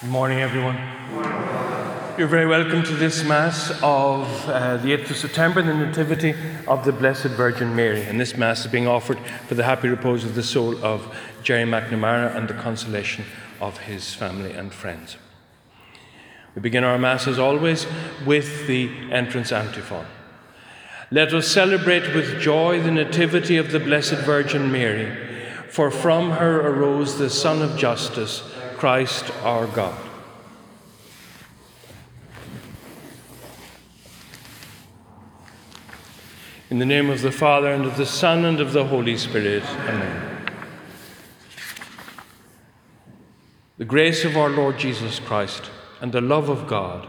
Good morning, everyone. You're very welcome to this Mass of uh, the 8th of September, the Nativity of the Blessed Virgin Mary. And this Mass is being offered for the happy repose of the soul of Jerry McNamara and the consolation of his family and friends. We begin our Mass, as always, with the entrance antiphon. Let us celebrate with joy the Nativity of the Blessed Virgin Mary, for from her arose the Sun of Justice, Christ our God. In the name of the Father, and of the Son, and of the Holy Spirit. Amen. The grace of our Lord Jesus Christ, and the love of God,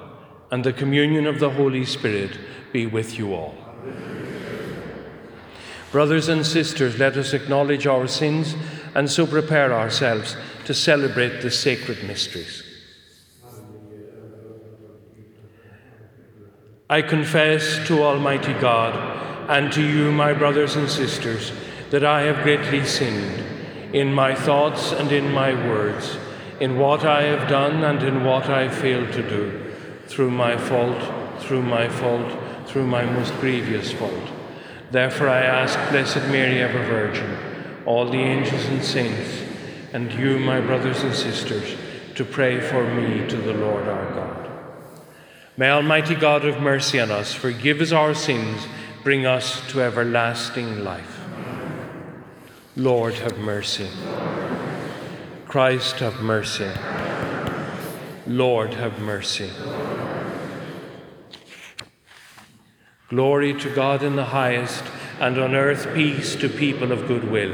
and the communion of the Holy Spirit be with you all. Brothers and sisters, let us acknowledge our sins and so prepare ourselves to celebrate the sacred mysteries. I confess to Almighty God and to you, my brothers and sisters, that I have greatly sinned in my thoughts and in my words, in what I have done and in what I failed to do, through my fault, through my fault, through my most grievous fault. Therefore, I ask Blessed Mary, ever Virgin, all the angels and saints, and you, my brothers and sisters, to pray for me to the Lord our God. May Almighty God have mercy on us, forgive us our sins, bring us to everlasting life. Lord, have mercy. Christ, have mercy. Lord, have mercy. Glory to God in the highest, and on earth peace to people of good will.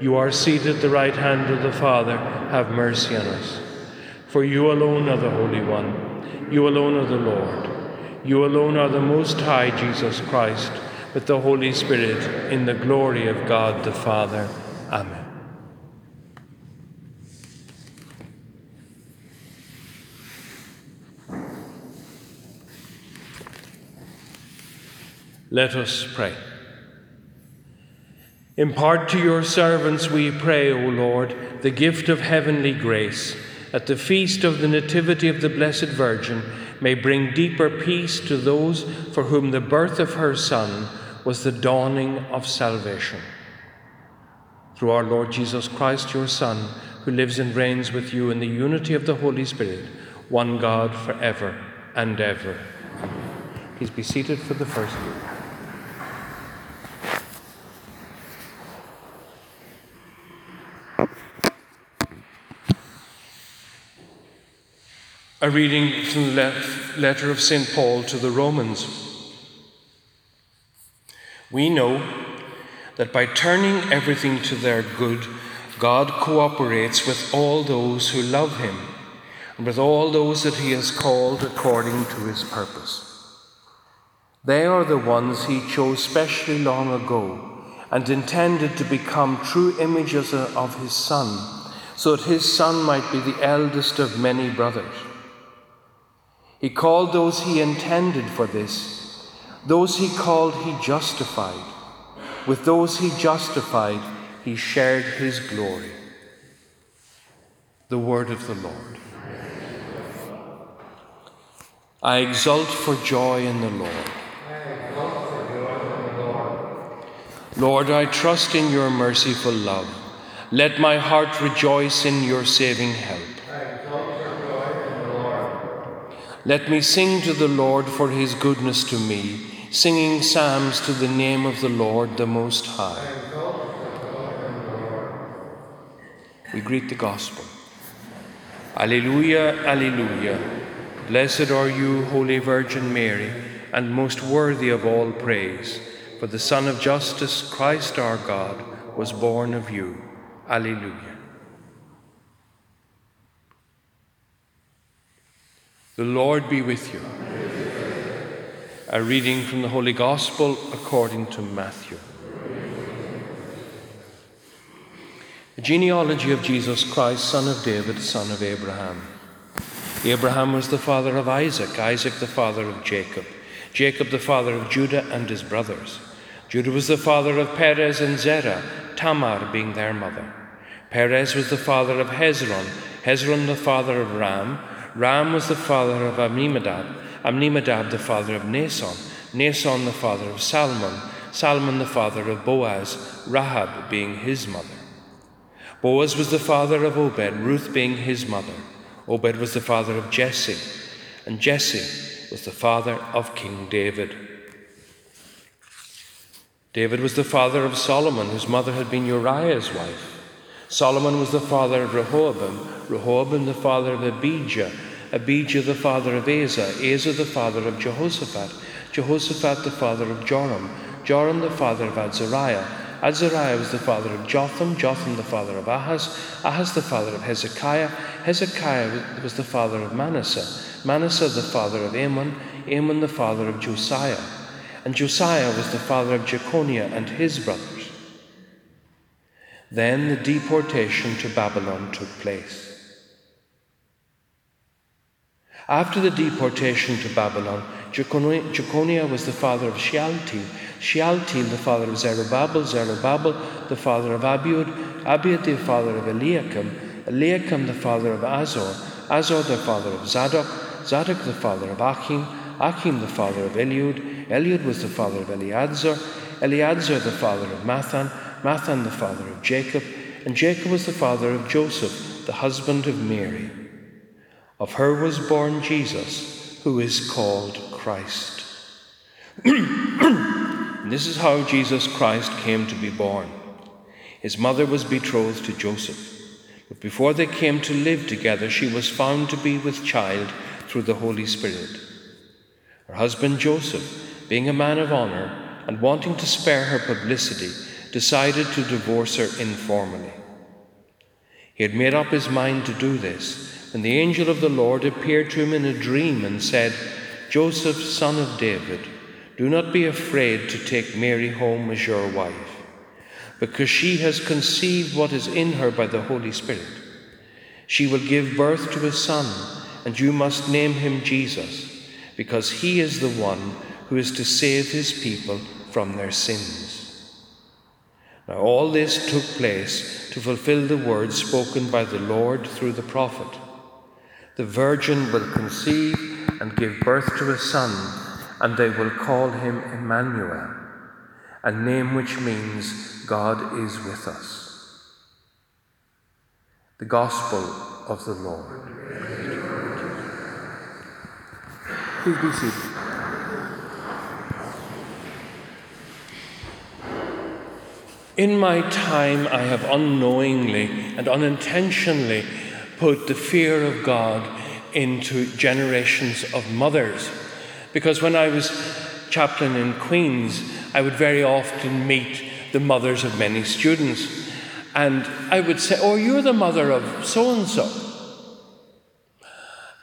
You are seated at the right hand of the Father, have mercy on us. For you alone are the Holy One, you alone are the Lord. You alone are the Most High, Jesus Christ, with the Holy Spirit, in the glory of God the Father. Amen. Let us pray. Impart to your servants, we pray, O Lord, the gift of heavenly grace, at the feast of the Nativity of the Blessed Virgin may bring deeper peace to those for whom the birth of her Son was the dawning of salvation. Through our Lord Jesus Christ, your Son, who lives and reigns with you in the unity of the Holy Spirit, one God for ever and ever. Please be seated for the first reading. A reading from the letter of St. Paul to the Romans. We know that by turning everything to their good, God cooperates with all those who love Him and with all those that He has called according to His purpose. They are the ones He chose specially long ago and intended to become true images of His Son, so that His Son might be the eldest of many brothers. He called those he intended for this. Those he called, he justified. With those he justified, he shared his glory. The word of the Lord. I exult for joy in the Lord. Lord, I trust in your merciful love. Let my heart rejoice in your saving help. Let me sing to the Lord for his goodness to me, singing psalms to the name of the Lord the Most High. We greet the gospel. Alleluia, Alleluia. Blessed are you, Holy Virgin Mary, and most worthy of all praise, for the Sun of Justice, Christ our God, was born of you. Alleluia. The Lord be with you. A reading from the Holy Gospel according to Matthew. The genealogy of Jesus Christ, son of David, son of Abraham. Abraham was the father of Isaac, Isaac the father of Jacob, Jacob the father of Judah and his brothers. Judah was the father of Perez and Zerah, Tamar being their mother. Perez was the father of Hezron, Hezron the father of Ram, Ram was the father of Amminadab, Amminadab the father of Nahshon, Nahshon the father of Salmon, Salmon the father of Boaz, Rahab being his mother. Boaz was the father of Obed, Ruth being his mother. Obed was the father of Jesse, and Jesse was the father of King David. David was the father of Solomon, whose mother had been Uriah's wife. Solomon was the father of Rehoboam, Rehoboam the father of Abijah, Abijah the father of Asa, Asa the father of Jehoshaphat, Jehoshaphat the father of Joram, Joram the father of Azariah, Azariah was the father of Jotham, Jotham the father of Ahaz, Ahaz the father of Hezekiah, Hezekiah was the father of Manasseh, Manasseh the father of Amon, Amon the father of Josiah, and Josiah was the father of Jeconiah and his brothers. Then the deportation to Babylon took place. After the deportation to Babylon, Jeconiah was the father of Shealtiel, Shealtiel the father of Zerubbabel, Zerubbabel the father of Abiud, Abiud the father of Eliakim, Eliakim the father of Azor, Azor the father of Zadok, Zadok the father of Achim, Achim the father of Eliud, Eliud was the father of Eleazar, Eleazar the father of Matthan, Matthan the father of Jacob, and Jacob was the father of Joseph, the husband of Mary. Of her was born Jesus, who is called Christ. this is how Jesus Christ came to be born. His mother was betrothed to Joseph, but before they came to live together, she was found to be with child through the Holy Spirit. Her husband Joseph, being a man of honor and wanting to spare her publicity, decided to divorce her informally. He had made up his mind to do this when the angel of the Lord appeared to him in a dream and said, Joseph, son of David, do not be afraid to take Mary home as your wife, because she has conceived what is in her by the Holy Spirit. She will give birth to a son, and you must name him Jesus, because he is the one who is to save his people from their sins. Now, all this took place to fulfill the words spoken by the Lord through the prophet. The virgin will conceive and give birth to a son, and they will call him Emmanuel, a name which means God is with us. The Gospel of the Lord. Please be seated. In my time, I have unknowingly and unintentionally put the fear of God into generations of mothers. Because when I was chaplain in Queen's, I would very often meet the mothers of many students. And I would say, Oh, you're the mother of so and so.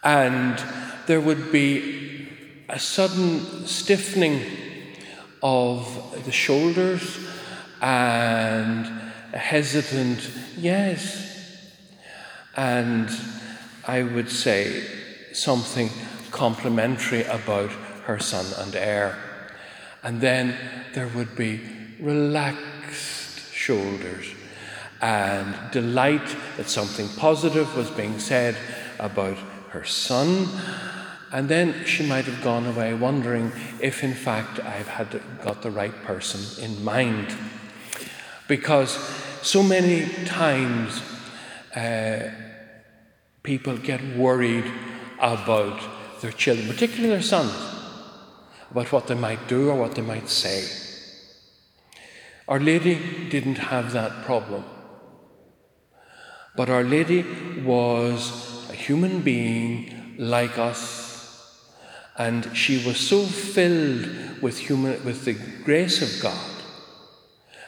And there would be a sudden stiffening of the shoulders and a hesitant yes. And I would say something complimentary about her son and heir. And then there would be relaxed shoulders and delight that something positive was being said about her son. And then she might have gone away wondering if, in fact, I've had got the right person in mind because so many times uh, people get worried about their children, particularly their sons, about what they might do or what they might say. Our Lady didn't have that problem. But Our Lady was a human being like us, and she was so filled with, human, with the grace of God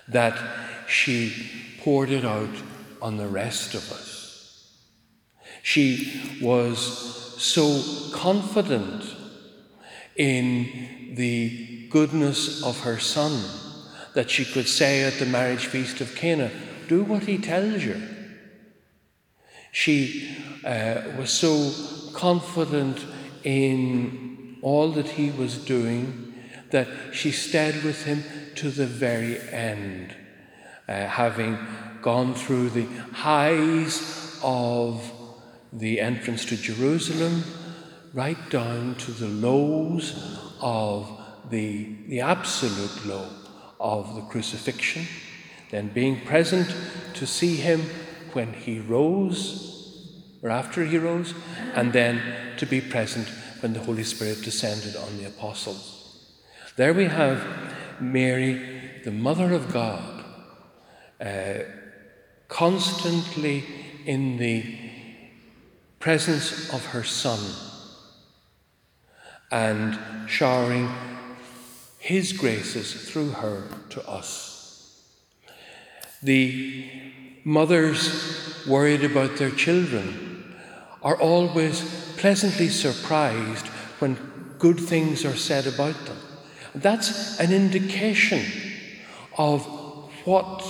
that she poured it out on the rest of us. She was so confident in the goodness of her son that she could say at the marriage feast of Cana, Do what he tells you. She uh, was so confident in all that he was doing that she stayed with him to the very end, uh, having gone through the highs of the entrance to Jerusalem, right down to the lows of the, the absolute low of the crucifixion, then being present to see him when he rose or after he rose, and then to be present when the Holy Spirit descended on the apostles. There we have Mary, the Mother of God, uh, constantly in the presence of her Son and showering His graces through her to us. The mothers worried about their children are always pleasantly surprised when good things are said about them. That's an indication of what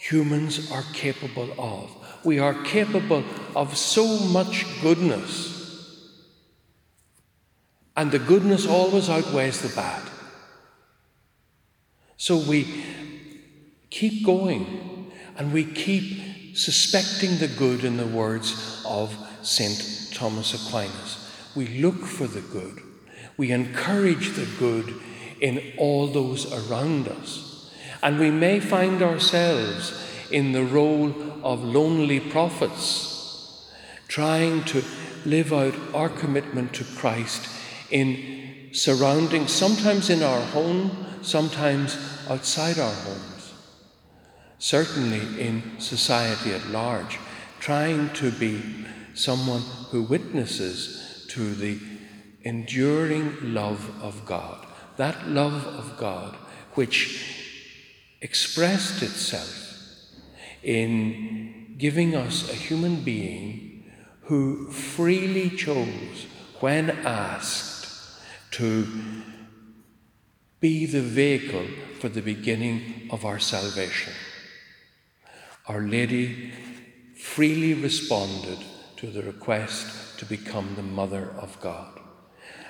humans are capable of. We are capable of so much goodness. And the goodness always outweighs the bad. So we keep going and we keep suspecting the good in the words of St. Thomas Aquinas. We look for the good. We encourage the good in all those around us. And we may find ourselves in the role of lonely prophets, trying to live out our commitment to Christ in surroundings, sometimes in our home, sometimes outside our homes, certainly in society at large, trying to be someone who witnesses to the enduring love of God, that love of God which expressed itself in giving us a human being who freely chose, when asked, to be the vehicle for the beginning of our salvation. Our Lady freely responded to the request to become the Mother of God.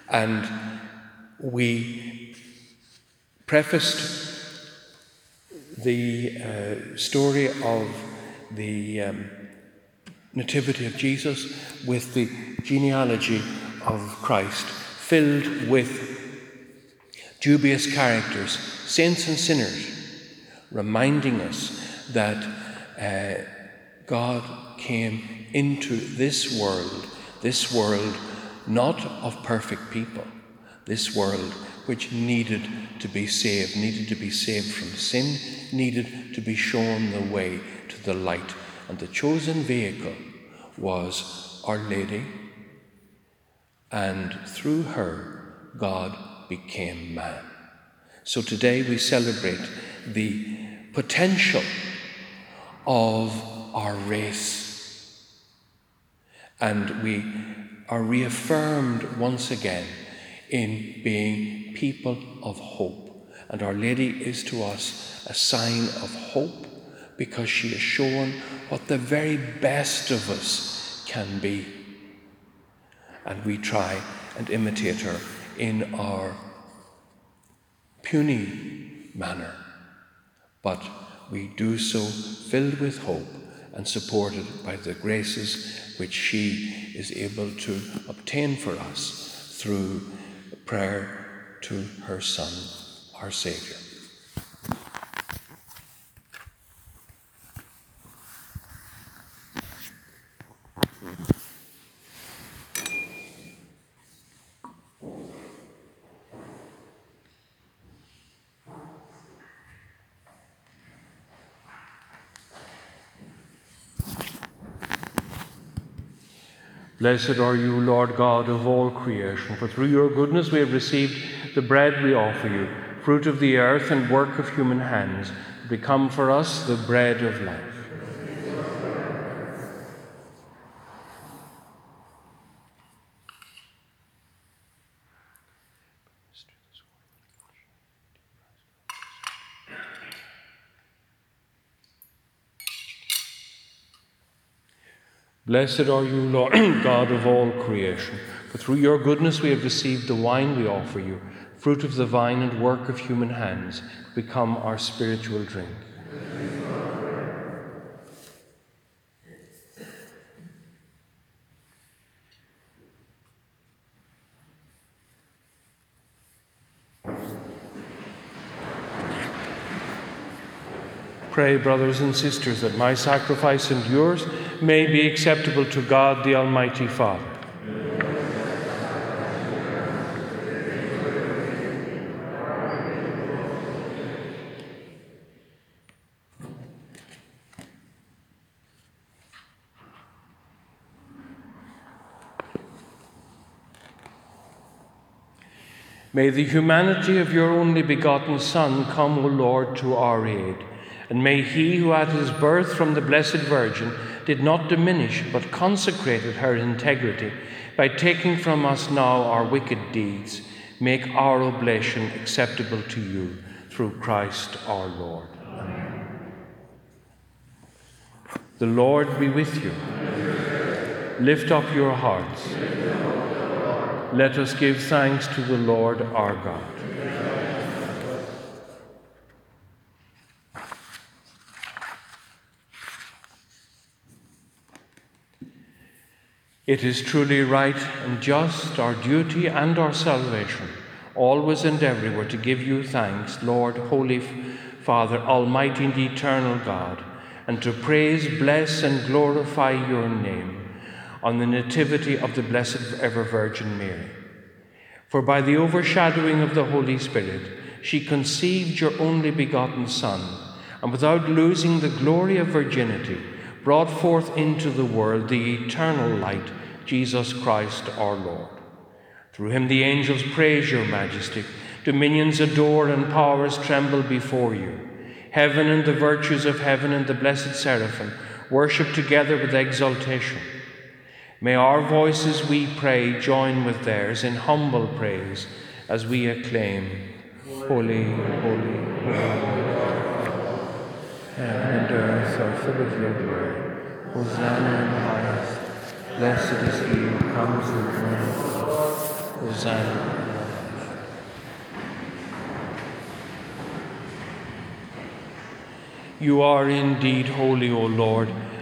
And we prefaced the uh, story of the um, Nativity of Jesus with the genealogy of Christ, filled with dubious characters, saints and sinners, reminding us that uh, God came into this world, this world not of perfect people, this world which needed to be saved, needed to be saved from sin, needed to be shown the way to the light. And the chosen vehicle was Our Lady, and through her, God became man. So today we celebrate the potential of our race. And we are reaffirmed once again in being people of hope. And Our Lady is to us a sign of hope because she has shown what the very best of us can be. And we try and imitate her in our puny manner. But we do so filled with hope and supported by the graces which she is able to obtain for us through prayer to her Son, our Saviour. Blessed are you, Lord God of all creation, for through your goodness we have received the bread we offer you, fruit of the earth and work of human hands, become for us the bread of life. Blessed are you, Lord God of all creation through your goodness we have received the wine we offer you, fruit of the vine and work of human hands, become our spiritual drink. Pray, brothers and sisters, that my sacrifice and yours may be acceptable to God the Almighty Father. May the humanity of your only begotten Son come, O Lord, to our aid. And may he who at his birth from the Blessed Virgin did not diminish but consecrated her integrity by taking from us now our wicked deeds, make our oblation acceptable to you through Christ our Lord. Amen. The Lord be with you. Lift up your hearts. Let us give thanks to the Lord our God. It is truly right and just, our duty and our salvation, always and everywhere to give you thanks, Lord, Holy Father, Almighty and Eternal God, and to praise, bless, and glorify your name on the nativity of the Blessed Ever Virgin Mary. For by the overshadowing of the Holy Spirit, she conceived your only begotten Son, and without losing the glory of virginity, brought forth into the world the eternal light, Jesus Christ our Lord. Through him the angels praise your majesty, dominions adore, and powers tremble before you. Heaven and the virtues of heaven and the blessed seraphim worship together with exultation. May our voices, we pray, join with theirs in humble praise as we acclaim, Holy, holy, holy. Heaven and earth are full of your glory. Hosanna in the highest. Blessed is he who comes in the name of the Lord. Hosanna. You are indeed holy, O Lord,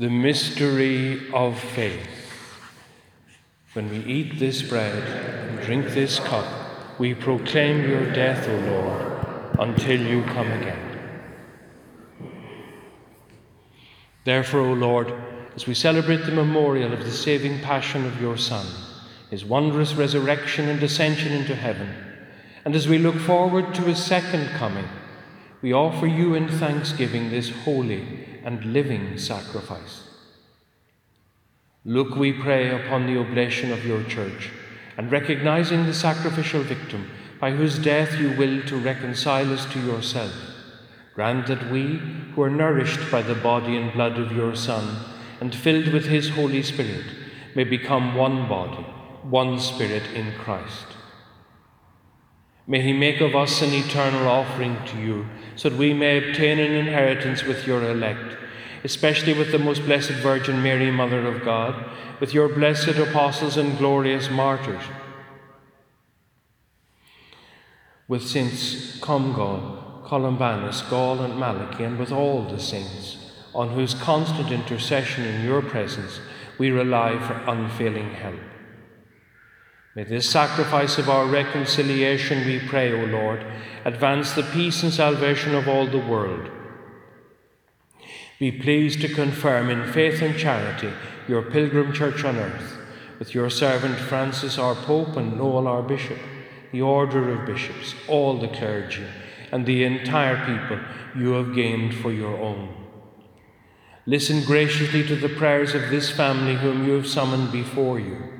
The mystery of faith. When we eat this bread and drink this cup, we proclaim your death, O Lord, until you come again. Therefore, O Lord, as we celebrate the memorial of the saving passion of your Son, his wondrous resurrection and ascension into heaven, and as we look forward to his second coming, we offer you in thanksgiving this holy and living sacrifice. Look, we pray, upon the oblation of your church, and recognizing the sacrificial victim by whose death you will to reconcile us to yourself, grant that we, who are nourished by the body and blood of your Son, and filled with his Holy Spirit, may become one body, one Spirit in Christ. May he make of us an eternal offering to you, so that we may obtain an inheritance with your elect especially with the most blessed Virgin Mary, Mother of God, with your blessed apostles and glorious martyrs, with Saints Comgall, Columbanus, Gall, and Malachy, and with all the saints, on whose constant intercession in your presence we rely for unfailing help. May this sacrifice of our reconciliation, we pray, O Lord, advance the peace and salvation of all the world be pleased to confirm in faith and charity your pilgrim church on earth, with your servant Francis, our Pope, and Noel, our Bishop, the order of bishops, all the clergy, and the entire people you have gained for your own. Listen graciously to the prayers of this family whom you have summoned before you.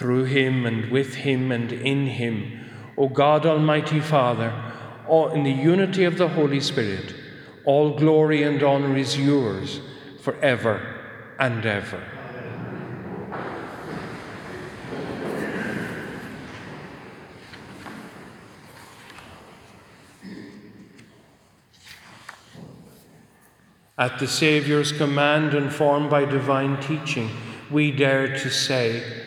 Through him and with him and in him, O God Almighty Father, all in the unity of the Holy Spirit, all glory and honor is yours forever and ever. At the Saviour's command, and formed by divine teaching, we dare to say,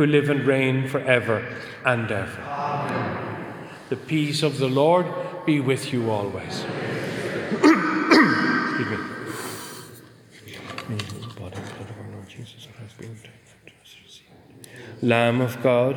who live and reign for ever and ever. Amen. The peace of the Lord be with you always. Lamb of God.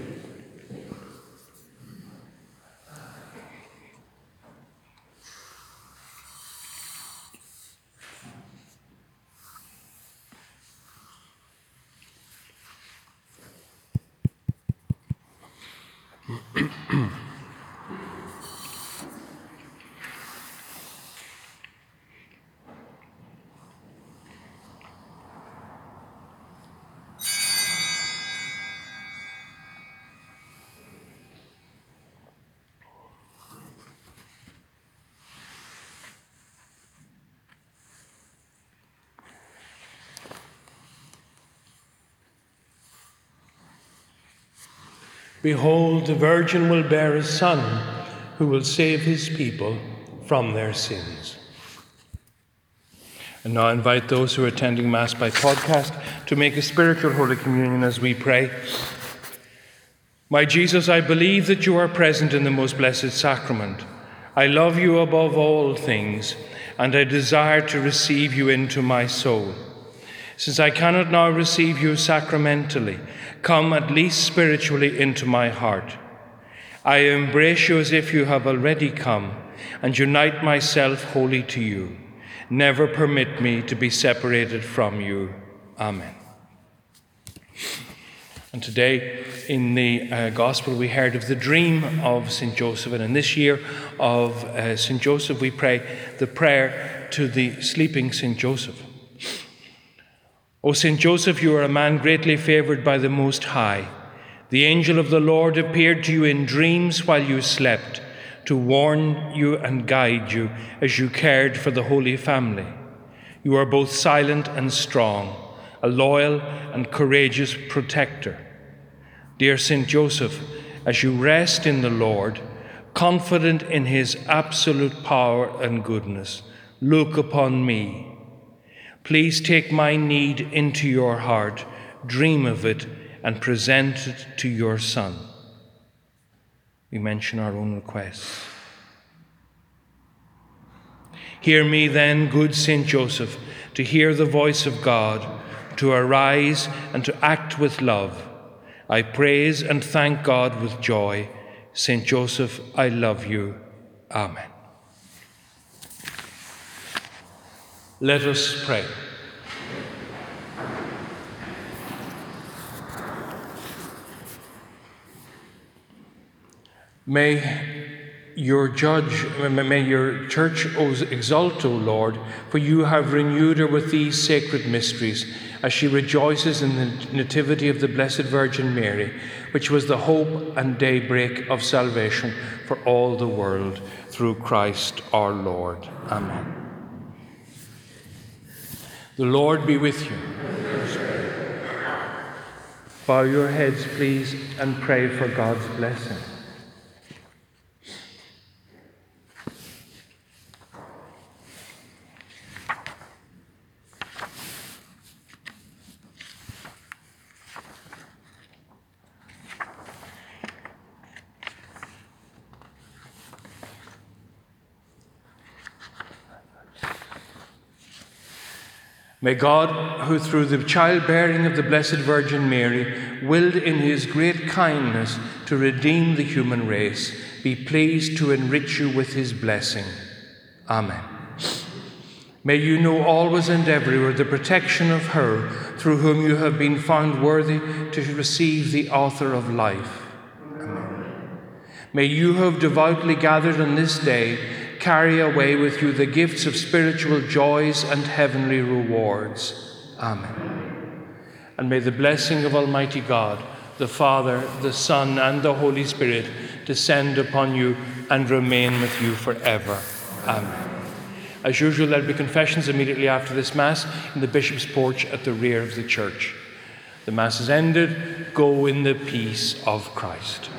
Behold, the Virgin will bear a son who will save his people from their sins. And now I invite those who are attending Mass by podcast to make a spiritual Holy Communion as we pray. My Jesus, I believe that you are present in the most blessed sacrament. I love you above all things, and I desire to receive you into my soul. Since I cannot now receive you sacramentally, come at least spiritually into my heart. I embrace you as if you have already come, and unite myself wholly to you. Never permit me to be separated from you. Amen. And today in the uh, Gospel, we heard of the dream of St. Joseph. And in this year of uh, St. Joseph, we pray the prayer to the sleeping St. Joseph. O St. Joseph, you are a man greatly favored by the Most High. The angel of the Lord appeared to you in dreams while you slept to warn you and guide you as you cared for the Holy Family. You are both silent and strong, a loyal and courageous protector. Dear St. Joseph, as you rest in the Lord, confident in his absolute power and goodness, look upon me. Please take my need into your heart, dream of it, and present it to your Son we mention our own requests. Hear me then, good Saint Joseph, to hear the voice of God, to arise and to act with love. I praise and thank God with joy. Saint Joseph, I love you. Amen. Let us pray. May your judge, may your church exult, O Lord, for you have renewed her with these sacred mysteries, as she rejoices in the nativity of the Blessed Virgin Mary, which was the hope and daybreak of salvation for all the world, through Christ our Lord. Amen. The Lord be with you. Bow your heads, please, and pray for God's blessing. May God, who through the childbearing of the Blessed Virgin Mary willed in his great kindness to redeem the human race, be pleased to enrich you with his blessing. Amen. May you know always and everywhere the protection of her through whom you have been found worthy to receive the author of life. Amen. May you have devoutly gathered on this day carry away with you the gifts of spiritual joys and heavenly rewards. Amen. And may the blessing of Almighty God, the Father, the Son, and the Holy Spirit descend upon you and remain with you forever. Amen. As usual, there'll be confessions immediately after this Mass in the Bishop's porch at the rear of the church. The Mass is ended. Go in the peace of Christ.